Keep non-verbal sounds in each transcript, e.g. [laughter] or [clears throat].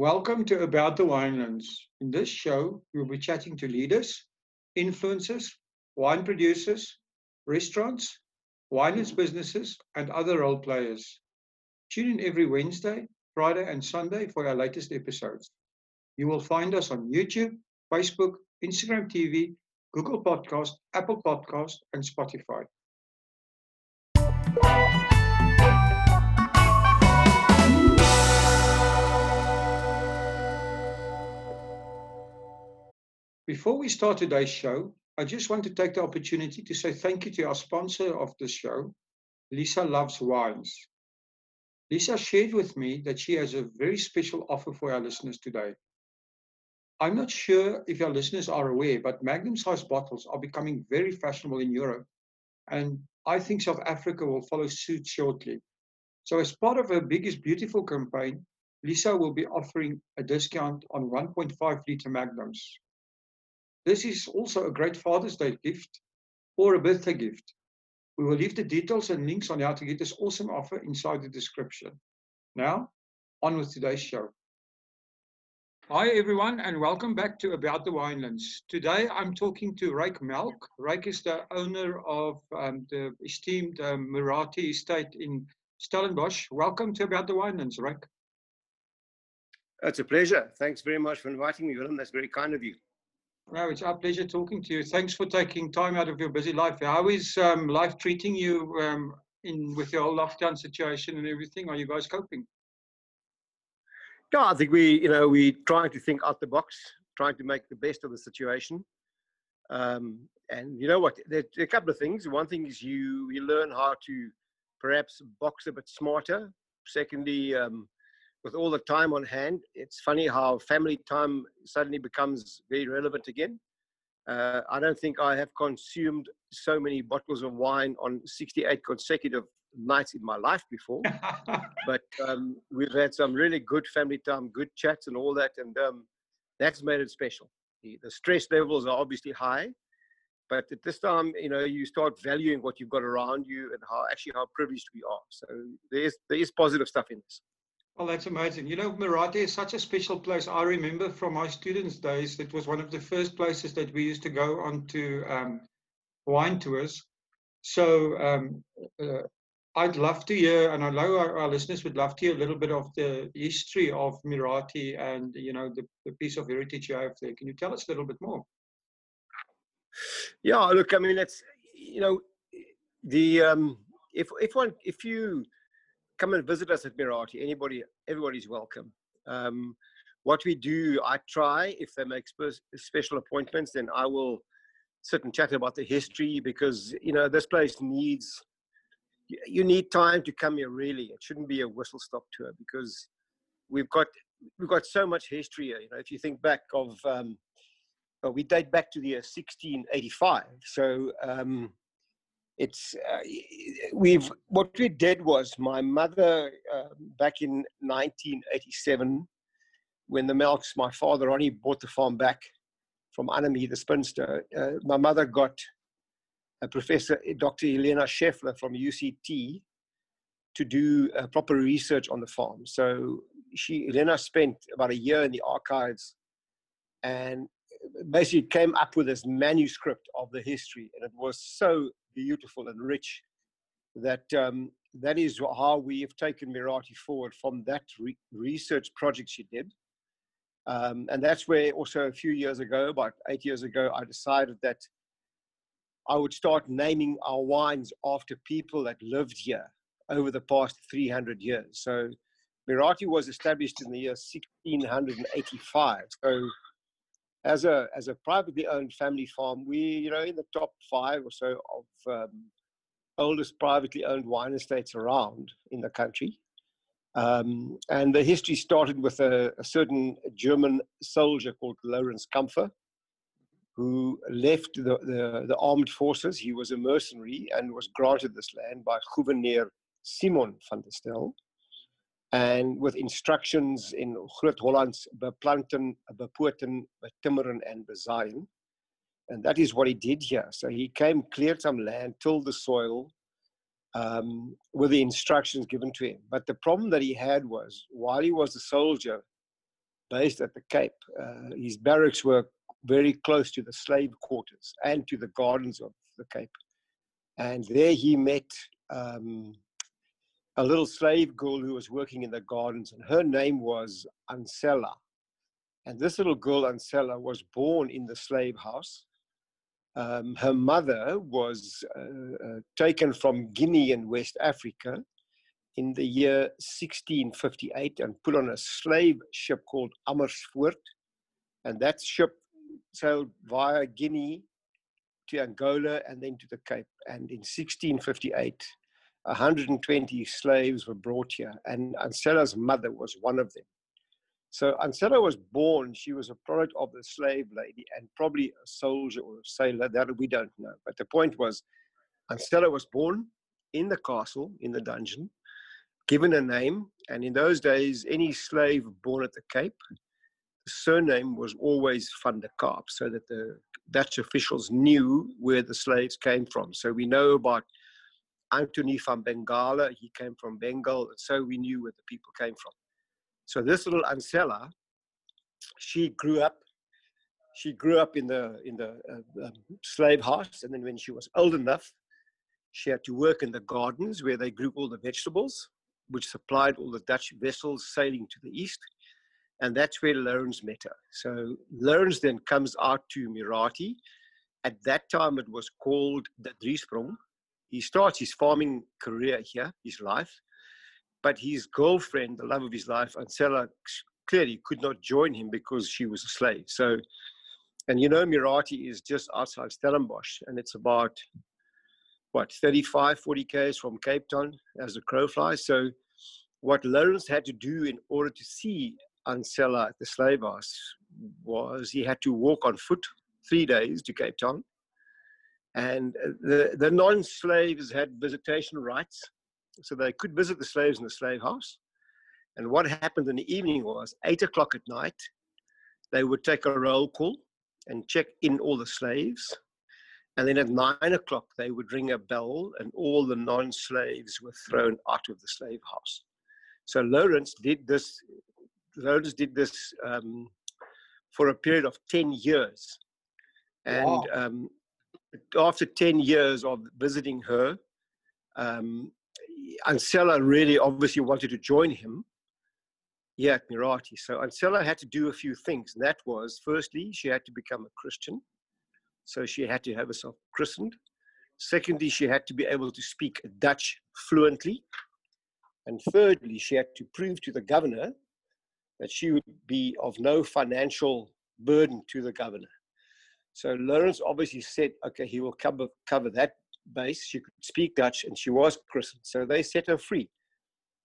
Welcome to About the Winelands. In this show, we'll be chatting to leaders, influencers, wine producers, restaurants, winelands businesses, and other role players. Tune in every Wednesday, Friday, and Sunday for our latest episodes. You will find us on YouTube, Facebook, Instagram TV, Google Podcast, Apple Podcast, and Spotify. Before we start today's show, I just want to take the opportunity to say thank you to our sponsor of the show, Lisa Loves Wines. Lisa shared with me that she has a very special offer for our listeners today. I'm not sure if our listeners are aware, but magnum sized bottles are becoming very fashionable in Europe, and I think South Africa will follow suit shortly. So, as part of her Biggest Beautiful campaign, Lisa will be offering a discount on 1.5 litre magnums. This is also a great Father's Day gift or a birthday gift. We will leave the details and links on how to get this awesome offer inside the description. Now, on with today's show. Hi, everyone, and welcome back to About the Winelands. Today, I'm talking to Rijk Melck. Rijk is the owner of um, the esteemed um, Muratie estate in Stellenbosch. Welcome to About the Winelands, Rijk. It's a pleasure. Thanks very much for inviting me, Willem. That's very kind of you. No, it's our pleasure talking to you. Thanks for taking time out of your busy life. How is um, life treating you um, in with your whole lockdown situation and everything? Are you guys coping? Yeah, I think we, you know, we trying to think out the box, trying to make the best of the situation. Um, and you know what? There are a couple of things. One thing is you you learn how to perhaps box a bit smarter. Secondly, um, with all the time on hand, it's funny how family time suddenly becomes very relevant again. Uh, I don't think I have consumed so many bottles of wine on 68 consecutive nights in my life before. [laughs] but um, we've had some really good family time, good chats, and all that, and um, that's made it special. The, the stress levels are obviously high, but at this time, you know, you start valuing what you've got around you and how actually how privileged we are. So there is there is positive stuff in this. Well, that's amazing. You know, Muratie is such a special place. I remember from my students' days, it was one of the first places that we used to go on to um, wine tours. So um, uh, I'd love to hear, and I know our, our, listeners would love to hear a little bit of the history of Muratie and, you know, the, the piece of heritage you have there. Can you tell us a little bit more? Yeah, look, I mean, it's, you know, the, um, if, if one, if you, come and visit us at Muratie. Anybody, everybody's welcome. Um, what we do, I try, if they make spe- special appointments, then I will sit and chat about the history because, you know, this place needs, you need time to come here really. It shouldn't be a whistle stop tour because we've got, we've got so much history here. You know, if you think back of, um, we date back to the year 1685. So, um, it's uh, we've what we did was my mother uh, back in 1987 when the Melcks, my father Ronnie bought the farm back from Annemie the spinster. Uh, my mother got a professor, Dr. Elena Scheffler from UCT, to do proper research on the farm. So she, Elena, spent about a year in the archives, and basically came up with this manuscript of the history, and it was so beautiful and rich. That um, that is how we have taken Muratie forward from that re- research project she did. Um, and that's where also a few years ago, about eight years ago, I decided that I would start naming our wines after people that lived here over the past 300 years. So Muratie was established in the year 1685. So as a as a privately owned family farm, we you know in the top five or so of um, oldest privately owned wine estates around in the country. Um, and the history started with a, a, certain German soldier called Lawrence Campher, who left the, the, the, armed forces. He was a mercenary and was granted this land by Gouverneur Simon van der Stel and with instructions in Groot-Hollands beplanten, bepoten, betimmeren and bezaaien. And that is what he did here. So he came, cleared some land, tilled the soil um, with the instructions given to him. But the problem that he had was while he was a soldier, based at the Cape. Uh, his barracks were very close to the slave quarters and to the gardens of the Cape. And there he met um, a little slave girl who was working in the gardens, and her name was Ancella. And this little girl, Ancella, was born in the slave house. Um, her mother was uh, uh, taken from Guinea in West Africa in the year 1658 and put on a slave ship called Amersfoort. And that ship sailed via Guinea to Angola and then to the Cape. And in 1658, 120 slaves were brought here, and Ancella's mother was one of them. So Ancella was born, she was a product of the slave lady and probably a soldier or a sailor, that we don't know. But the point was, Ancella was born in the castle, in the dungeon, given a name, and in those days, any slave born at the Cape, the surname was always van der Kaap, so that the Dutch officials knew where the slaves came from. So we know about Anthony van Bengala, he came from Bengal, and so we knew where the people came from. So this little Ancella, she grew up. She grew up in the in the uh, um, slave house, and then when she was old enough, she had to work in the gardens where they grew all the vegetables, which supplied all the Dutch vessels sailing to the east, and that's where Lourens met her. So Lourens then comes out to Muratie. At that time, it was called the Driesprong, he starts his farming career here, his life, but his girlfriend, the love of his life, Ancella, clearly could not join him because she was a slave. So, and you know, Muratie is just outside Stellenbosch, and it's about what 35, 40 k's from Cape Town as the crow flies. So, what Lawrence had to do in order to see Ancella at the slave house was he had to walk on foot three days to Cape Town and uh, the, the non slaves had visitation rights, so they could visit the slaves in the slave house. And what happened in the evening was, eight o'clock at night, they would take a roll call and check in all the slaves. And then at nine o'clock, they would ring a bell, and all the non slaves were thrown out of the slave house. So Lawrence did this. Lawrence did this um, for a period of ten years, and wow. um, after 10 years of visiting her, um, Ancella really obviously wanted to join him here at Muratie. So Ancella had to do a few things. And that was, firstly, she had to become a Christian. So she had to have herself christened. Secondly, she had to be able to speak Dutch fluently. And thirdly, she had to prove to the governor that she would be of no financial burden to the governor. So Lourens obviously said, okay, he will cover, cover that base. She could speak Dutch and she was christened. So they set her free.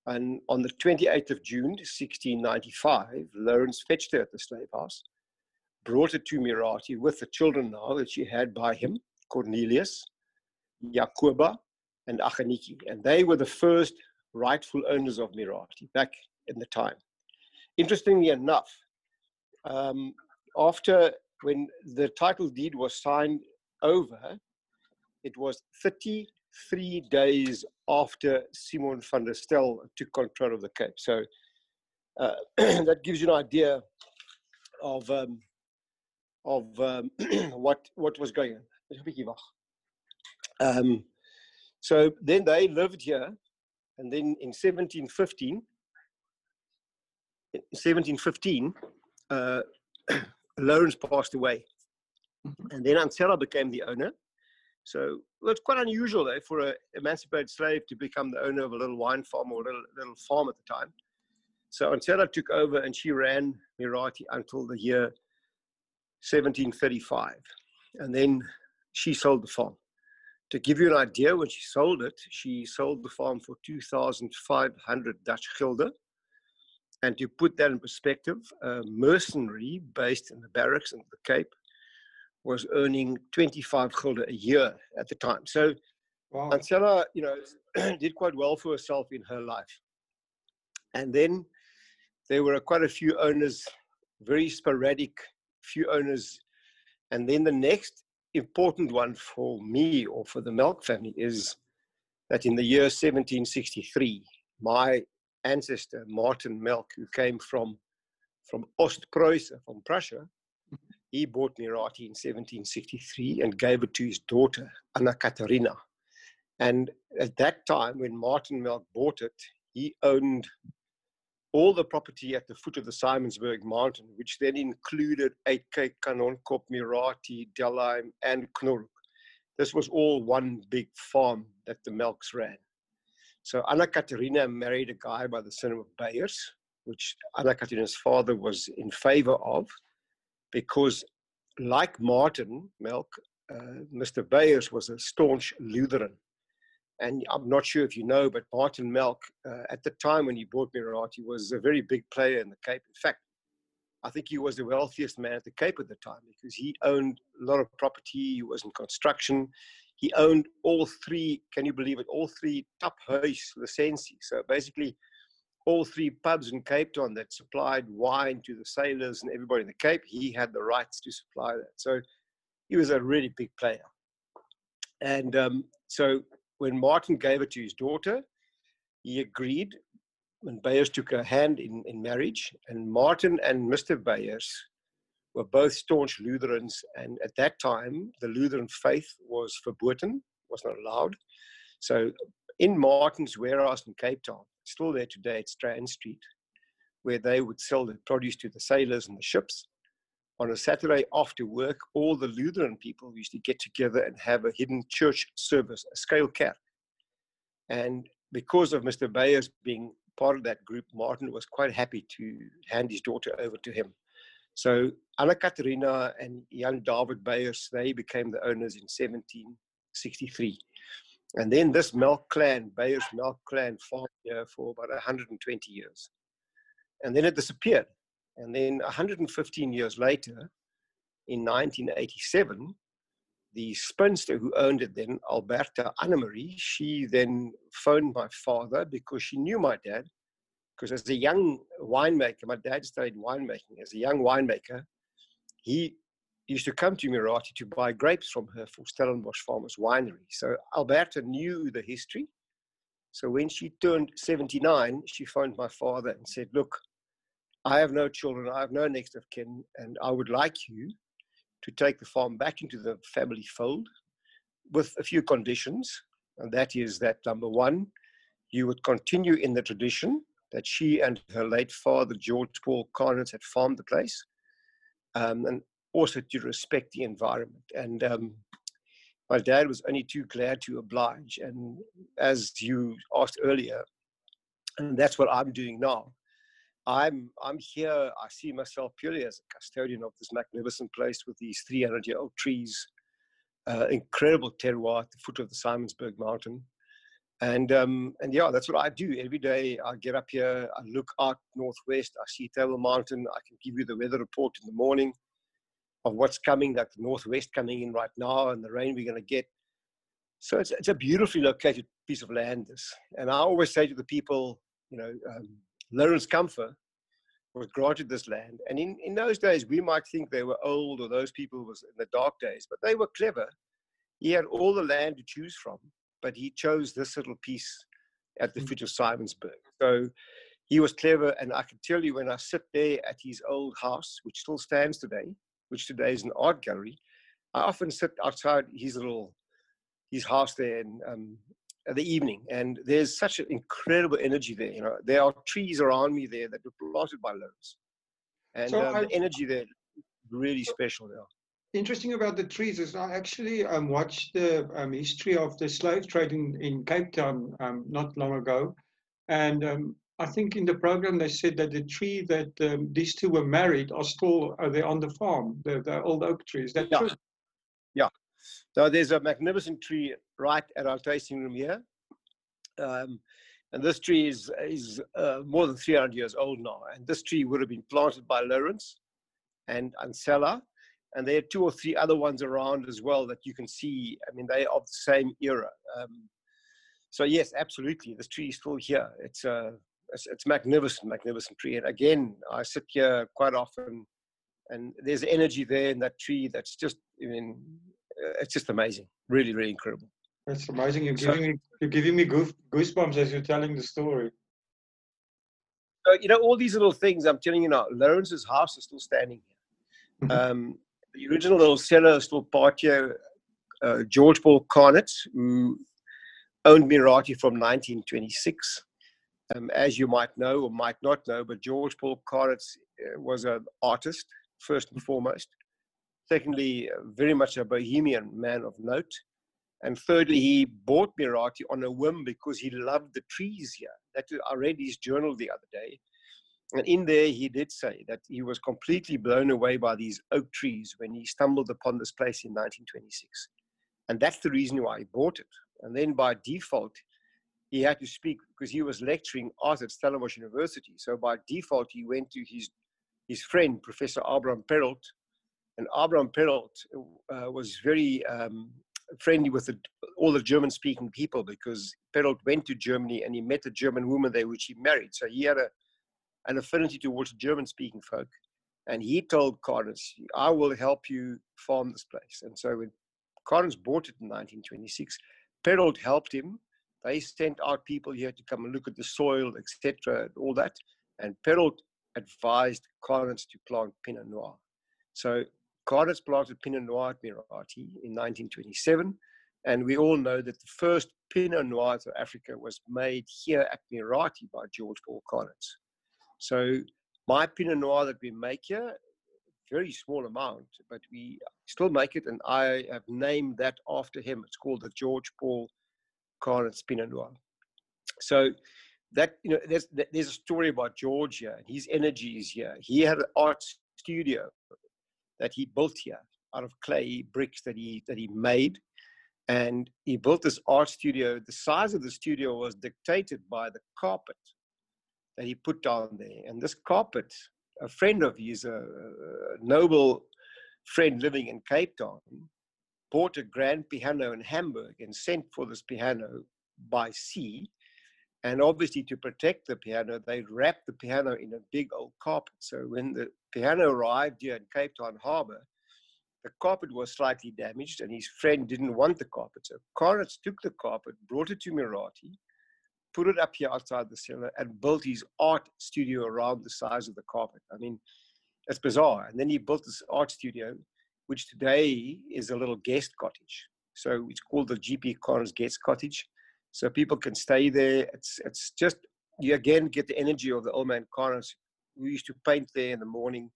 And on the 28th of June, 1695, Lourens fetched her at the slave house, brought her to Muratie with the children now that she had by him, Cornelius, Jacoba, and Achaniki. And they were the first rightful owners of Muratie back in the time. Interestingly enough, um, after when the title deed was signed over, it was 33 days after Simon van der Stel took control of the Cape. So uh, [clears throat] that gives you an idea of um, of um, [clears throat] what what was going on. Um, so then they lived here, and then in 1715, 1715, uh, [clears throat] Lourens passed away. Mm-hmm. And then Ancella became the owner. So well, it's quite unusual though for an emancipated slave to become the owner of a little wine farm or a little, little farm at the time. So Ancella took over and she ran Muratie until the year 1735. And then she sold the farm. To give you an idea, when she sold it, she sold the farm for 2,500 Dutch gulden, and to put that in perspective, a mercenary based in the barracks in the Cape was earning 25 gulden a year at the time. So wow. Ancella, you know, [clears throat] did quite well for herself in her life. And then there were quite a few owners, very sporadic few owners. And then the next important one for me or for the Melck family is that in the year 1763, my ancestor, Martin Melck, who came from from Ostpreußen, from Prussia, mm-hmm. he bought Muratie in 1763 and gave it to his daughter, Anna Katerina. And at that time, when Martin Melck bought it, he owned all the property at the foot of the Simonsberg Mountain, which then included Uitkyk, Kanonkop, Muratie, Delheim, and Knorhoek. This was all one big farm that the Melcks ran. So Anna Katerina married a guy by the name of Beyers, which Anna Katerina's father was in favor of, because like Martin Melck, uh, Mr. Beyers was a staunch Lutheran. And I'm not sure if you know, but Martin Melck, uh, at the time when he bought Muratie, was a very big player in the Cape. In fact, I think he was the wealthiest man at the Cape at the time because he owned a lot of property. He was in construction. He owned all three, can you believe it, all three top huis licenties. So basically, all three pubs in Cape Town that supplied wine to the sailors and everybody in the Cape, he had the rights to supply that. So he was a really big player. And um, so when Martin gave it to his daughter, he agreed when Beyers took her hand in, in marriage. And Martin and Mr. Beyers were both staunch Lutherans. And at that time, the Lutheran faith was verboten, was not allowed. So in Martin's warehouse in Cape Town, still there today at Strand Street, where they would sell the produce to the sailors and the ships. On a Saturday after work, all the Lutheran people used to get together and have a hidden church service, a skuilkerk. And because of Mr. Beyers being part of that group, Martin was quite happy to hand his daughter over to him. So Anna Katerina and young David Beyers, they became the owners in 1763. And then this Melck clan, Beyers Melck clan, farmed here for about 120 years. And then it disappeared. And then 115 years later, in 1987, the spinster who owned it then, Alberta Annemarie, she then phoned my father because she knew my dad. Because as a young winemaker, my dad studied winemaking. As a young winemaker, he used to come to Muratie to buy grapes from her for Stellenbosch Farmers Winery. So Alberta knew the history. So when she turned 79, she phoned my father and said, Look, I have no children, I have no next of kin, and I would like you to take the farm back into the family fold with a few conditions. And that is that number one, you would continue in the tradition that she and her late father, George Paul Canitz, had farmed the place. Um, and also to respect the environment. And um, my dad was only too glad to oblige. And as you asked earlier, and that's what I'm doing now. I'm I'm here. I see myself purely as a custodian of this magnificent place with these 300 year old trees, uh, incredible terroir at the foot of the Simonsberg Mountain, and um, and yeah, that's what I do every day. I get up here, I look out northwest, I see Table Mountain. I can give you the weather report in the morning of what's coming, like northwest coming in right now, and the rain we're going to get. So it's, it's a beautifully located piece of land. This, and I always say to the people, you know, um, Lawrence Campher was granted this land, and in, in those days we might think they were old or those people was in the dark days, but they were clever. He had all the land to choose from, but he chose this little piece at the mm. foot of Simonsberg. So he was clever, and I can tell you when I sit there at his old house, which still stands today, which today is an art gallery, I often sit outside his little his house there in um, the evening, and there's such an incredible energy there. You know, there are trees around me there that were planted by Lowe's, and so um, the energy there really special. Yeah. Interesting about the trees is I actually um, watched the um, history of the slave trade in, in Cape Town um, not long ago, and um, I think in the program they said that the tree that um, these two were married are still are they on the farm, the, the old oak trees. That yeah. True? yeah. So there's a magnificent tree right at our tasting room here. Um, and this tree is, is uh, more than 300 years old now. And this tree would have been planted by Lawrence and Ancella. And there are two or three other ones around as well that you can see. I mean, they are of the same era. Um, so yes, absolutely, this tree is still here. It's a uh, it's, it's magnificent, magnificent tree. And again, I sit here quite often, and there's energy there in that tree that's just, I mean, uh, it's just amazing. Really, really incredible. It's amazing. You're giving me, you're giving me goosebumps as you're telling the story. So, you know, all these little things I'm telling you now, Lawrence's house is still standing here. Mm-hmm. Um, the original little cellar is still part here. Uh, George Paul Canitz, who owned Muratie from 1926. Um, as you might know or might not know, but George Paul Canitz uh, was an artist, first and foremost. Secondly, very much a bohemian man of note. And thirdly, he bought Muratie on a whim because he loved the trees here. That I read his journal the other day. And in there, he did say that he was completely blown away by these oak trees when he stumbled upon this place in 1926. And that's the reason why he bought it. And then by default, he had to speak because he was lecturing art at Stellenbosch University. So by default, he went to his, his friend, Professor Abraham Perold. And Abraham Perold uh, was very um, friendly with the, all the German speaking people because Perold went to Germany and he met a German woman there, which he married. So he had a, an affinity towards German speaking folk. And he told Canitz, I will help you farm this place. And so when Canitz bought it in 1926, Perold helped him. They sent out people here to come and look at the soil, etc., all that. And Perold advised Canitz to plant Pinot Noir. So Canitz planted Pinot Noir at Muratie in 1927. And we all know that the first Pinot Noir of Africa was made here at Muratie by George Paul Canitz. So my Pinot Noir that we make here, very small amount, but we still make it, and I have named that after him. It's called the George Paul Canitz Pinot Noir. So that you know, there's there's a story about George here, and his energy is here. He had an art studio that he built here out of clay bricks that he that he made and he built this art studio the size of the studio was dictated by the carpet that he put down there and this carpet a friend of his a, noble friend living in cape town bought a grand piano in hamburg and sent for this piano by sea and obviously, to protect the piano, they wrapped the piano in a big old carpet. So when the piano arrived here in Cape Town Harbor, the carpet was slightly damaged and his friend didn't want the carpet. So Canitz took the carpet, brought it to Muratie, put it up here outside the cellar, and built his art studio around the size of the carpet. I mean, it's bizarre. And then he built this art studio, which today is a little guest cottage. So it's called the GP Canitz Guest Cottage so people can stay there. It's it's just you again get the energy of the old man Canitz. We used to paint there in the morning.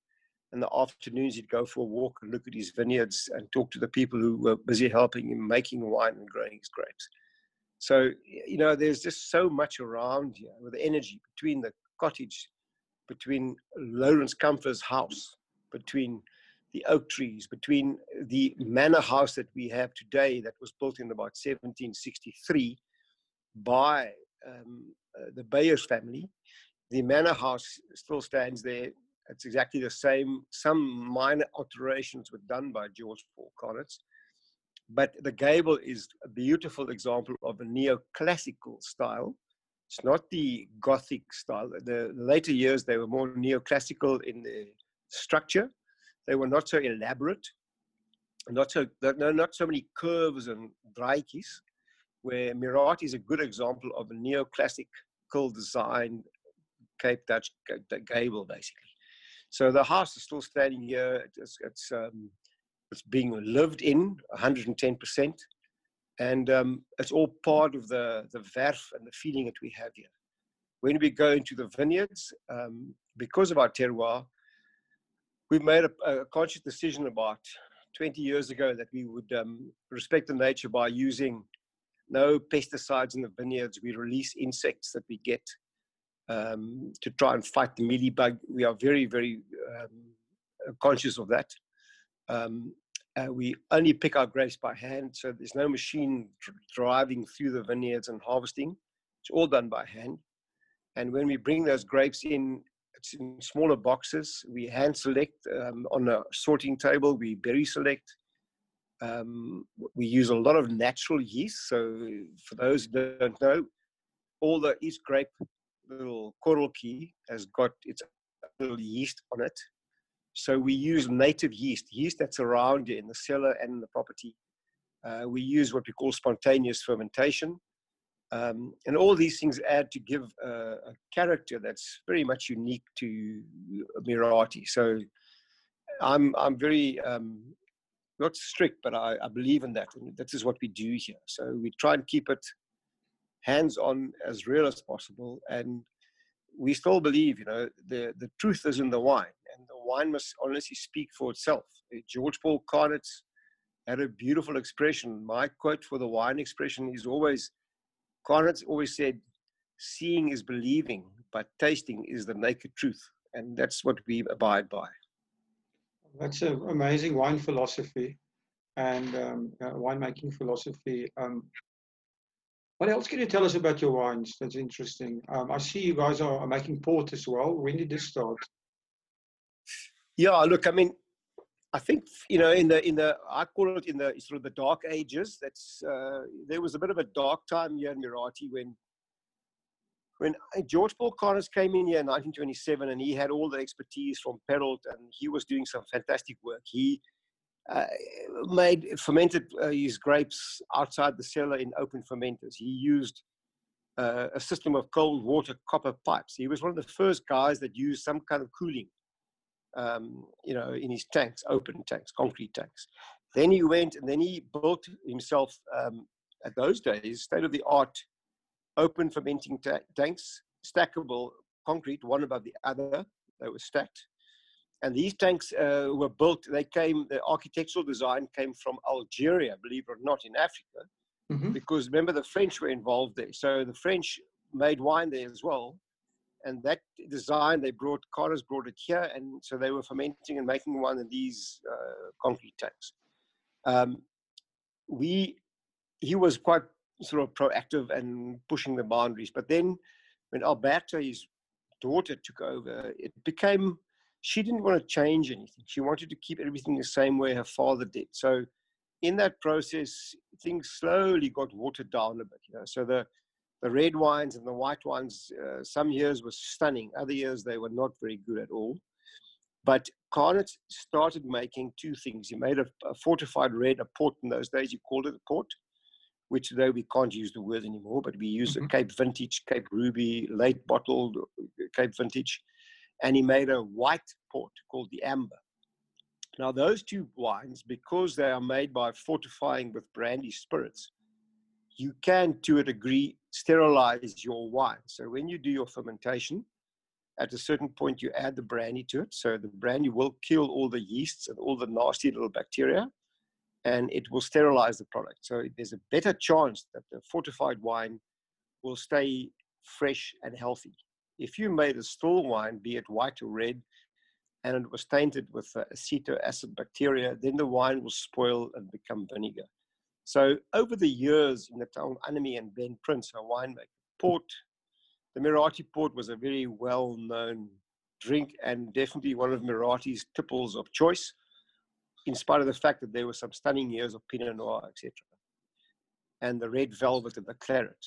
In the afternoons, he'd go for a walk and look at his vineyards and talk to the people who were busy helping him making wine and growing his grapes. So, you know, there's just so much around here with the energy between the cottage, between Lawrence Campher's house, between the oak trees, between the manor house that we have today that was built in about 1763 by um, uh, the Beyers family. The manor house still stands there. It's exactly the same. Some minor alterations were done by George Paul Canitz. But the gable is a beautiful example of a neoclassical style. It's not the Gothic style. The later years, they were more neoclassical in the structure. They were not so elaborate, not so, not so many curves and draaitjies where Muratie is a good example of a neoclassical design Cape Dutch gable, basically. So the house is still standing here. It's, it's, um, it's being lived in 110%. And um, it's all part of the, the verf and the feeling that we have here. When we go into the vineyards, um, because of our terroir, we've made a, a, conscious decision about 20 years ago that we would um, respect the nature by using no pesticides in the vineyards. We release insects that we get um, to try and fight the mealybug. We are very, very um, conscious of that. Um, uh, we only pick our grapes by hand, so there's no machine driving through the vineyards and harvesting. It's all done by hand. And when we bring those grapes in, it's in smaller boxes. We hand select um, on a sorting table. We berry select um, we use a lot of natural yeast. So for those who don't know, all the East grape little coral key has got its little yeast on it. So we use native yeast, yeast that's around in the cellar and in the property. Uh, we use what we call spontaneous fermentation. Um, and all these things add to give a, a, character that's very much unique to Muratie. So I'm I'm very um, not strict, but I, I, believe in that, and that is what we do here. So we try and keep it hands-on as real as possible, and we still believe, you know, the the truth is in the wine, and the wine must honestly speak for itself. George Paul Canitz had a beautiful expression. My quote for the wine expression is always Canitz always said, seeing is believing, but tasting is the naked truth. And that's what we abide by. That's an amazing wine philosophy and um, uh, winemaking philosophy. Um, what else can you tell us about your wines that's interesting? Um, I see you guys are, are making port as well. When did this start? Yeah, look, I mean, I think you know in the in the I call it in the sort of the dark ages. That's uh, there was a bit of a dark time here in Muratie when when George Paul Canitz came in here in 1927 and he had all the expertise from Perold and he was doing some fantastic work. He uh, made fermented uh, his grapes outside the cellar in open fermenters. He used uh, a system of cold water copper pipes. He was one of the first guys that used some kind of cooling um, you know, in his tanks, open tanks, concrete tanks. Then he went and then he built himself, um, at those days, state of the art open fermenting ta- tanks, stackable concrete, one above the other. They were stacked. And these tanks uh, were built, they came, the architectural design came from Algeria, believe it or not, in Africa. Mm-hmm. Because remember, the French were involved there. So the French made wine there as well and that design they brought Carlos brought it here, and so they were fermenting and making one of these uh, concrete tanks. Um, we he was quite sort of proactive and pushing the boundaries, but then when Alberta, his daughter, took over, it became she didn't want to change anything. She wanted to keep everything the same way her father did. So in that process, things slowly got watered down a bit. You know, so the the red wines and the white wines, uh, some years were stunning. Other years they were not very good at all. But Canitz started making two things. He made a, a, fortified red, a port in those days. You called it a port, which today we can't use the word anymore, but we use mm-hmm. a Cape Vintage, Cape Ruby, late bottled uh, Cape Vintage. And he made a white port called the Amber. Now, those two wines, because they are made by fortifying with brandy spirits, you can, to a degree, sterilize your wine. So when you do your fermentation, at a certain point you add the brandy to it. So the brandy will kill all the yeasts and all the nasty little bacteria, and it will sterilize the product. So there's a better chance that the fortified wine will stay fresh and healthy. If you made a still wine, be it white or red, and it was tainted with uh, acetic acid bacteria, then the wine will spoil and become vinegar. So over the years in the town of Annemie and Ben Prins, a winemaker, port, the Muratie port was a very well-known drink and definitely one of Muratie's tipples of choice, in spite of the fact that there were some stunning years of Pinot Noir, etc. And the red velvet and the claret.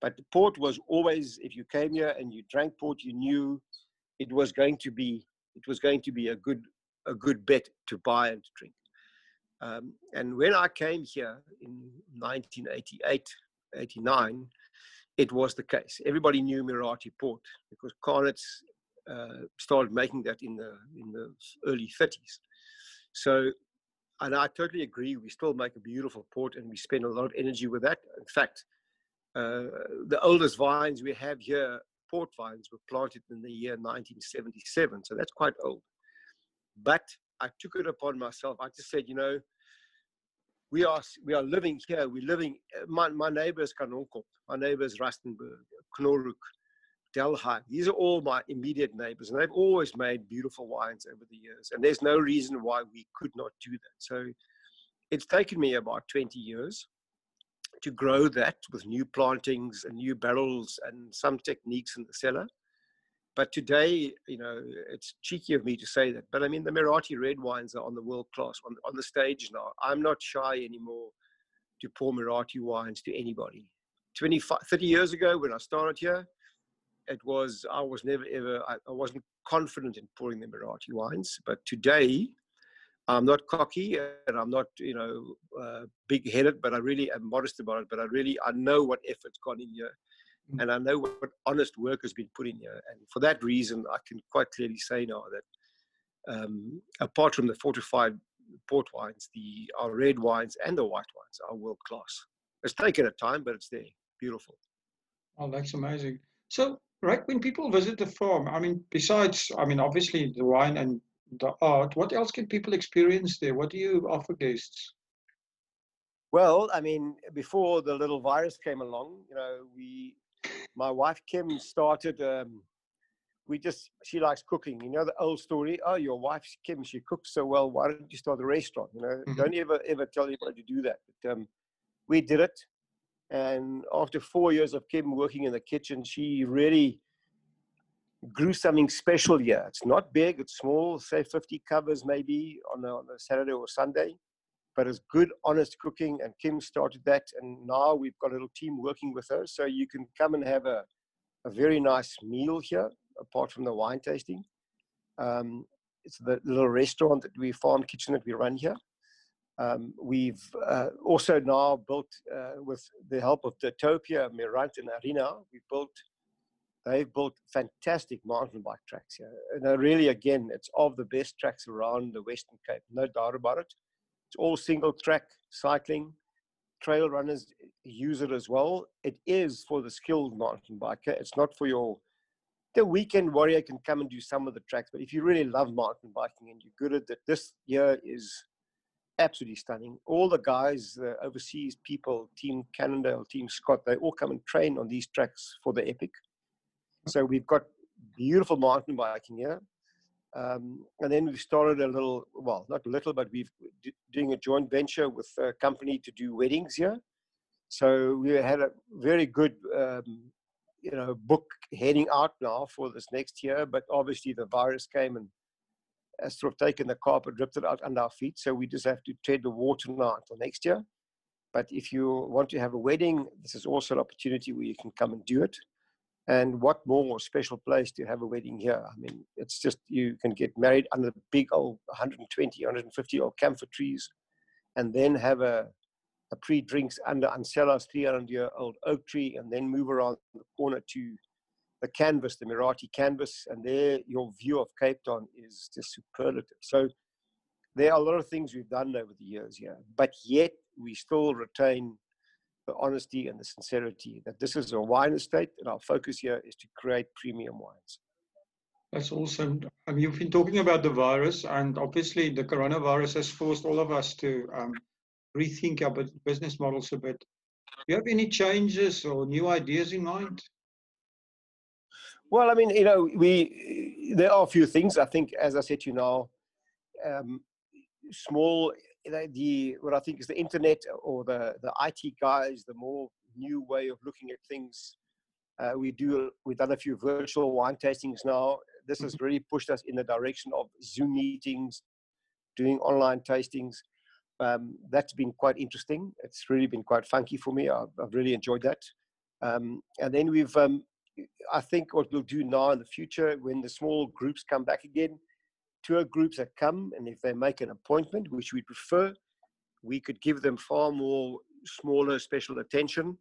But the port was always, if you came here and you drank port, you knew it was going to be it was going to be a good a good bet to buy and to drink. Um, and when I came here in 1988, 89, it was the case. Everybody knew Muratie Port because Canitz uh, started making that in the in the early 30s. So, and I totally agree. We still make a beautiful port, and we spend a lot of energy with that. In fact, uh, the oldest vines we have here, port vines, were planted in the year 1977. So that's quite old. But I took it upon myself. I just said, you know, we are we are living here. We're living. Uh, my my neighbour is Kanonkop. My neighbour is Rustenburg, Knorhoek, Delhi. These are all my immediate neighbours, and they've always made beautiful wines over the years. And there's no reason why we could not do that. So it's taken me about 20 years to grow that with new plantings and new barrels and some techniques in the cellar. But today, you know, it's cheeky of me to say that. But I mean, the Muratie red wines are on the world class, on, on the stage now. I'm not shy anymore to pour Muratie wines to anybody. 25, 30 years ago when I started here, it was, I was never ever, I, I wasn't confident in pouring the Muratie wines. But today, I'm not cocky and I'm not, you know, uh, big-headed, but I really am modest about it. But I really, I know what effort's gone in here. And I know what, what, honest work has been put in here. And for that reason, I can quite clearly say now that um, apart from the fortified port wines, the our red wines and the white wines are world class. It's taken a time, but it's there. Beautiful. Oh, that's amazing. So, right when people visit the farm, I mean, besides, I mean, obviously the wine and the art, what else can people experience there? What do you offer guests? Well, I mean, before the little virus came along, you know, we, my wife Kim started. Um, we just she likes cooking. You know the old story. Oh, your wife Kim, she cooks so well. Why don't you start a restaurant? You know, mm-hmm. don't ever ever tell anybody to do that. But um, we did it, and after four years of Kim working in the kitchen, she really grew something special here. It's not big, it's small, say 50 covers maybe on a, on a Saturday or Sunday, but it's good, honest cooking. And Kim started that, and now we've got a little team working with her. So you can come and have a, a very nice meal here, apart from the wine tasting. Um, it's the little restaurant that we farm kitchen that we run here. Um, we've uh, also now built, uh, with the help of Topia, Mirant, and Arena, we built they've built fantastic mountain bike tracks here. And really, again, it's of the best tracks around the Western Cape, no doubt about it. All single track cycling. Trail runners use it as well. It is for the skilled mountain biker. It's not for your the weekend warrior can come and do some of the tracks, but if you really love mountain biking and you're good at it, this year is absolutely stunning. All the guys, the overseas people, Team Cannondale, Team Scott, they all come and train on these tracks for the Epic. So we've got beautiful mountain biking here. Um, and then we've started a little, well, not a little, but we've doing a joint venture with a company to do weddings here. So we had a very good, um, you know, book heading out now for this next year. But obviously the virus came and has sort of taken the carpet, ripped it out under our feet. So we just have to tread the water now until next year. But if you want to have a wedding, this is also an opportunity where you can come and do it. And what more special place to have a wedding here? I mean, it's just you can get married under the big old 120, 150 old camphor trees, and then have a, a pre drinks under Ancella's 300 year old oak tree, and then move around the corner to the canvas, the Muratie canvas, and there your view of Cape Town is just superlative. So there are a lot of things we've done over the years here, but yet we still retain the honesty and the sincerity that this is a wine estate and our focus here is to create premium wines. That's awesome. Um, you've been talking about the virus, and obviously the coronavirus has forced all of us to um, rethink our business models a bit. Do you have any changes or new ideas in mind? Well, I mean, you know, we there are a few things. I think, as I said to you now, um, small the what I think is the internet or the the IT guys, the more new way of looking at things. Uh, we do we've done a few virtual wine tastings now. This has mm-hmm. really pushed us in the direction of Zoom meetings, doing online tastings. Um, that's been quite interesting. It's really been quite funky for me. I've, I've really enjoyed that. Um, and then we've, um, I think, what we'll do now in the future when the small groups come back again, tour groups that come, and if they make an appointment, which we prefer, we could give them far more smaller special attention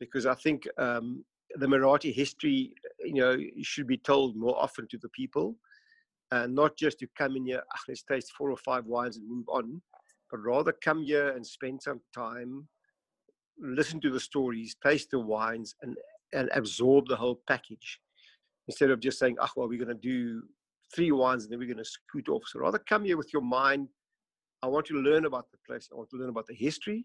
because I think um, the Muratie history, you know, should be told more often to the people, and not just to come in here, ah, let's taste four or five wines and move on, but rather come here and spend some time, listen to the stories, taste the wines, and and absorb the whole package instead of just saying, oh, well, we're going to do three wines and then we're going to scoot off. So rather come here with your mind. I want you to learn about the place. I want to learn about the history.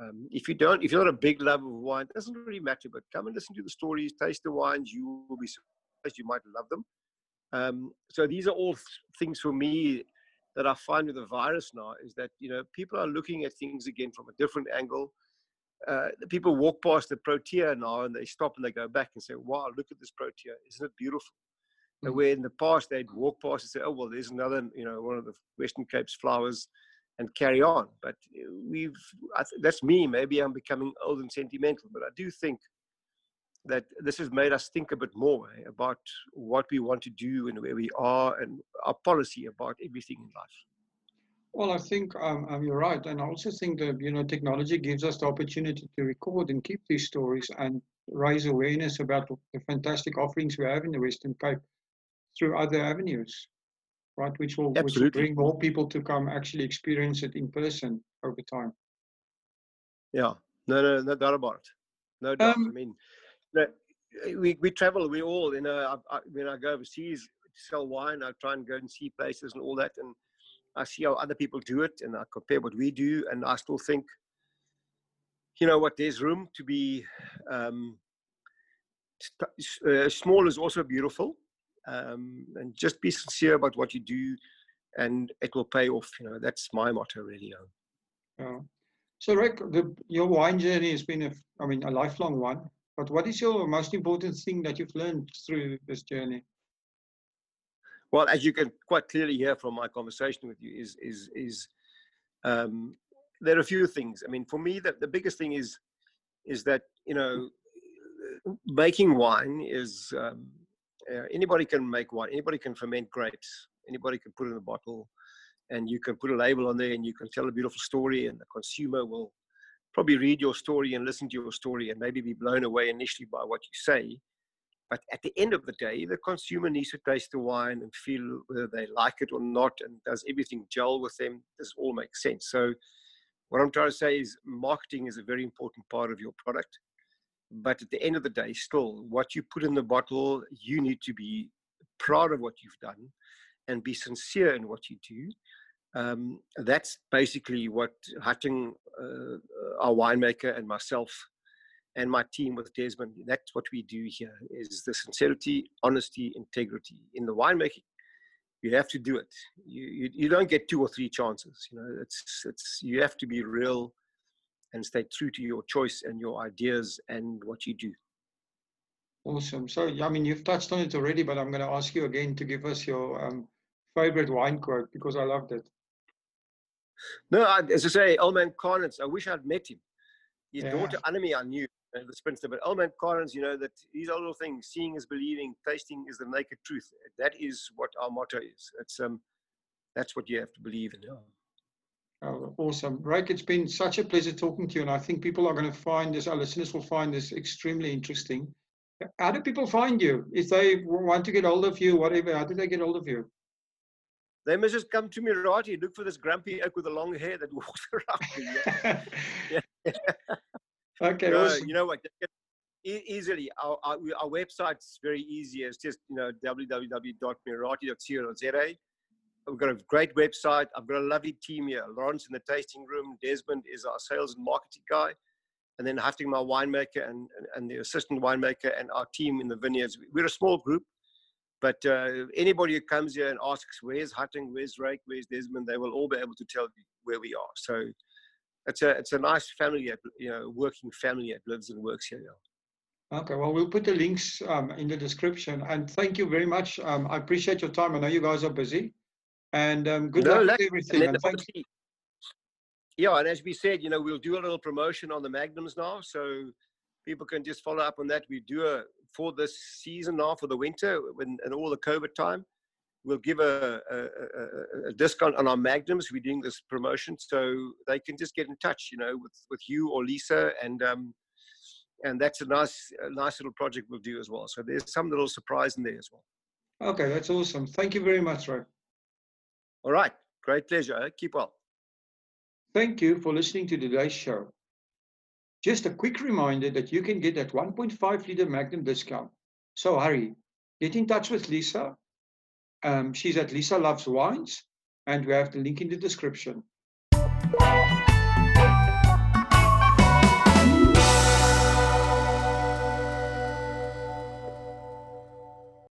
Um, if you don't, if you're not a big lover of wine, it doesn't really matter. But come and listen to the stories, taste the wines. You will be surprised. You might love them. Um, so these are all things for me that I find with the virus now is that you know people are looking at things again from a different angle. Uh, people walk past the Protea now and they stop and they go back and say, "Wow, look at this Protea! Isn't it beautiful?" Mm-hmm. where in the past they'd walk past and say, "Oh well, there's another, you know, one of the Western Cape's flowers," and carry on. But uh, we've th- that's me. Maybe I'm becoming old and sentimental, but I do think that this has made us think a bit more eh, about what we want to do and where we are and our policy about everything in life. Well, I think um, um, you're right, and I also think that you know technology gives us the opportunity to record and keep these stories and raise awareness about the fantastic offerings we have in the Western Cape through other avenues, right? Which will, which will bring more people to come actually experience it in person over time. Yeah, no, no, no doubt about it. No doubt. I Um, mean, no, we we travel. We all, you know, I, I, when I go overseas to sell wine, I try and go and see places and all that, and I see how other people do it, and I compare what we do, and I still think, you know, what there's room to be. Um, st- uh, small is also beautiful, um, and just be sincere about what you do, and it will pay off. You know, that's my motto, really. Yeah. So, Rijk, the, your wine journey has been, a, I mean, a lifelong one. But what is your most important thing that you've learned through this journey? Well, as you can quite clearly hear from my conversation with you, is is is um, there are a few things. I mean, for me, the, the biggest thing is is that you know making wine is um, uh, anybody can make wine. Anybody can ferment grapes. Anybody can put in a bottle, and you can put a label on there, and you can tell a beautiful story, and the consumer will probably read your story and listen to your story, and maybe be blown away initially by what you say. But at the end of the day, the consumer needs to taste the wine and feel whether they like it or not, and does everything gel with them? Does all make sense? So, what I'm trying to say is, marketing is a very important part of your product. But at the end of the day, still, what you put in the bottle, you need to be proud of what you've done and be sincere in what you do. Um, that's basically what Hattingh, uh, our winemaker, and myself and my team with Desmond, that's what we do here is the sincerity, honesty, integrity. In the winemaking, you have to do it. You, you, you don't get two or three chances. You know, it's, it's, you have to be real and stay true to your choice and your ideas and what you do. Awesome. So, I mean, you've touched on it already, but I'm going to ask you again to give us your um, favorite wine quote because I loved it. No, I, as I say, Elman Canitz, I wish I'd met him. His Yeah. daughter Annemie, I knew, uh, the spinster, but Elman Canitz, you know, that these are little things. Seeing is believing, tasting is the naked truth. That is what our motto is. It's um, that's what you have to believe in. Oh, awesome. Rijk, it's been such a pleasure talking to you. And I think people are going to find this, our listeners will find this extremely interesting. How do people find you? If they want to get hold of you, whatever, how do they get hold of you? They must just come to me, right? You look for this grumpy oak with the long hair that [laughs] walks around. [laughs] yeah. okay, No, awesome. you know what? Easily, our, our, our website's very easy. It's just you know www.muratie.co.za. We've got a great website. I've got a lovely team here. Lawrence in the tasting room. Desmond is our sales and marketing guy, and then Hattingh, my winemaker, and and the assistant winemaker, and our team in the vineyards. We're a small group, but uh, anybody who comes here and asks, "Where's Hattingh? Where's Rijk? Where's Desmond?" They will all be able to tell you where we are. So it's a it's a nice family, that, you know, working family that lives and works here. Yeah. Okay, well, we'll put the links um, in the description. And thank you very much. Um, I appreciate your time. I know you guys are busy. And um, good No, luck with everything. And And yeah, and as we said, you know, we'll do a little promotion on the Magnums now, so people can just follow up on that. We do a for this season now for the winter when and all the COVID time. We'll give a, a, a, a discount on our Magnums. We're doing this promotion, so they can just get in touch, you know, with, with you or Lisa, and um, and that's a nice a nice little project we'll do as well. So there's some little surprise in there as well. Okay, that's awesome. Thank you very much, Ray. All right, great pleasure. Keep well. Thank you for listening to today's show. Just a quick reminder that you can get that 1.5 liter Magnum discount. So hurry, get in touch with Lisa. Um, she's at Lisa Loves Wines, and we have the link in the description.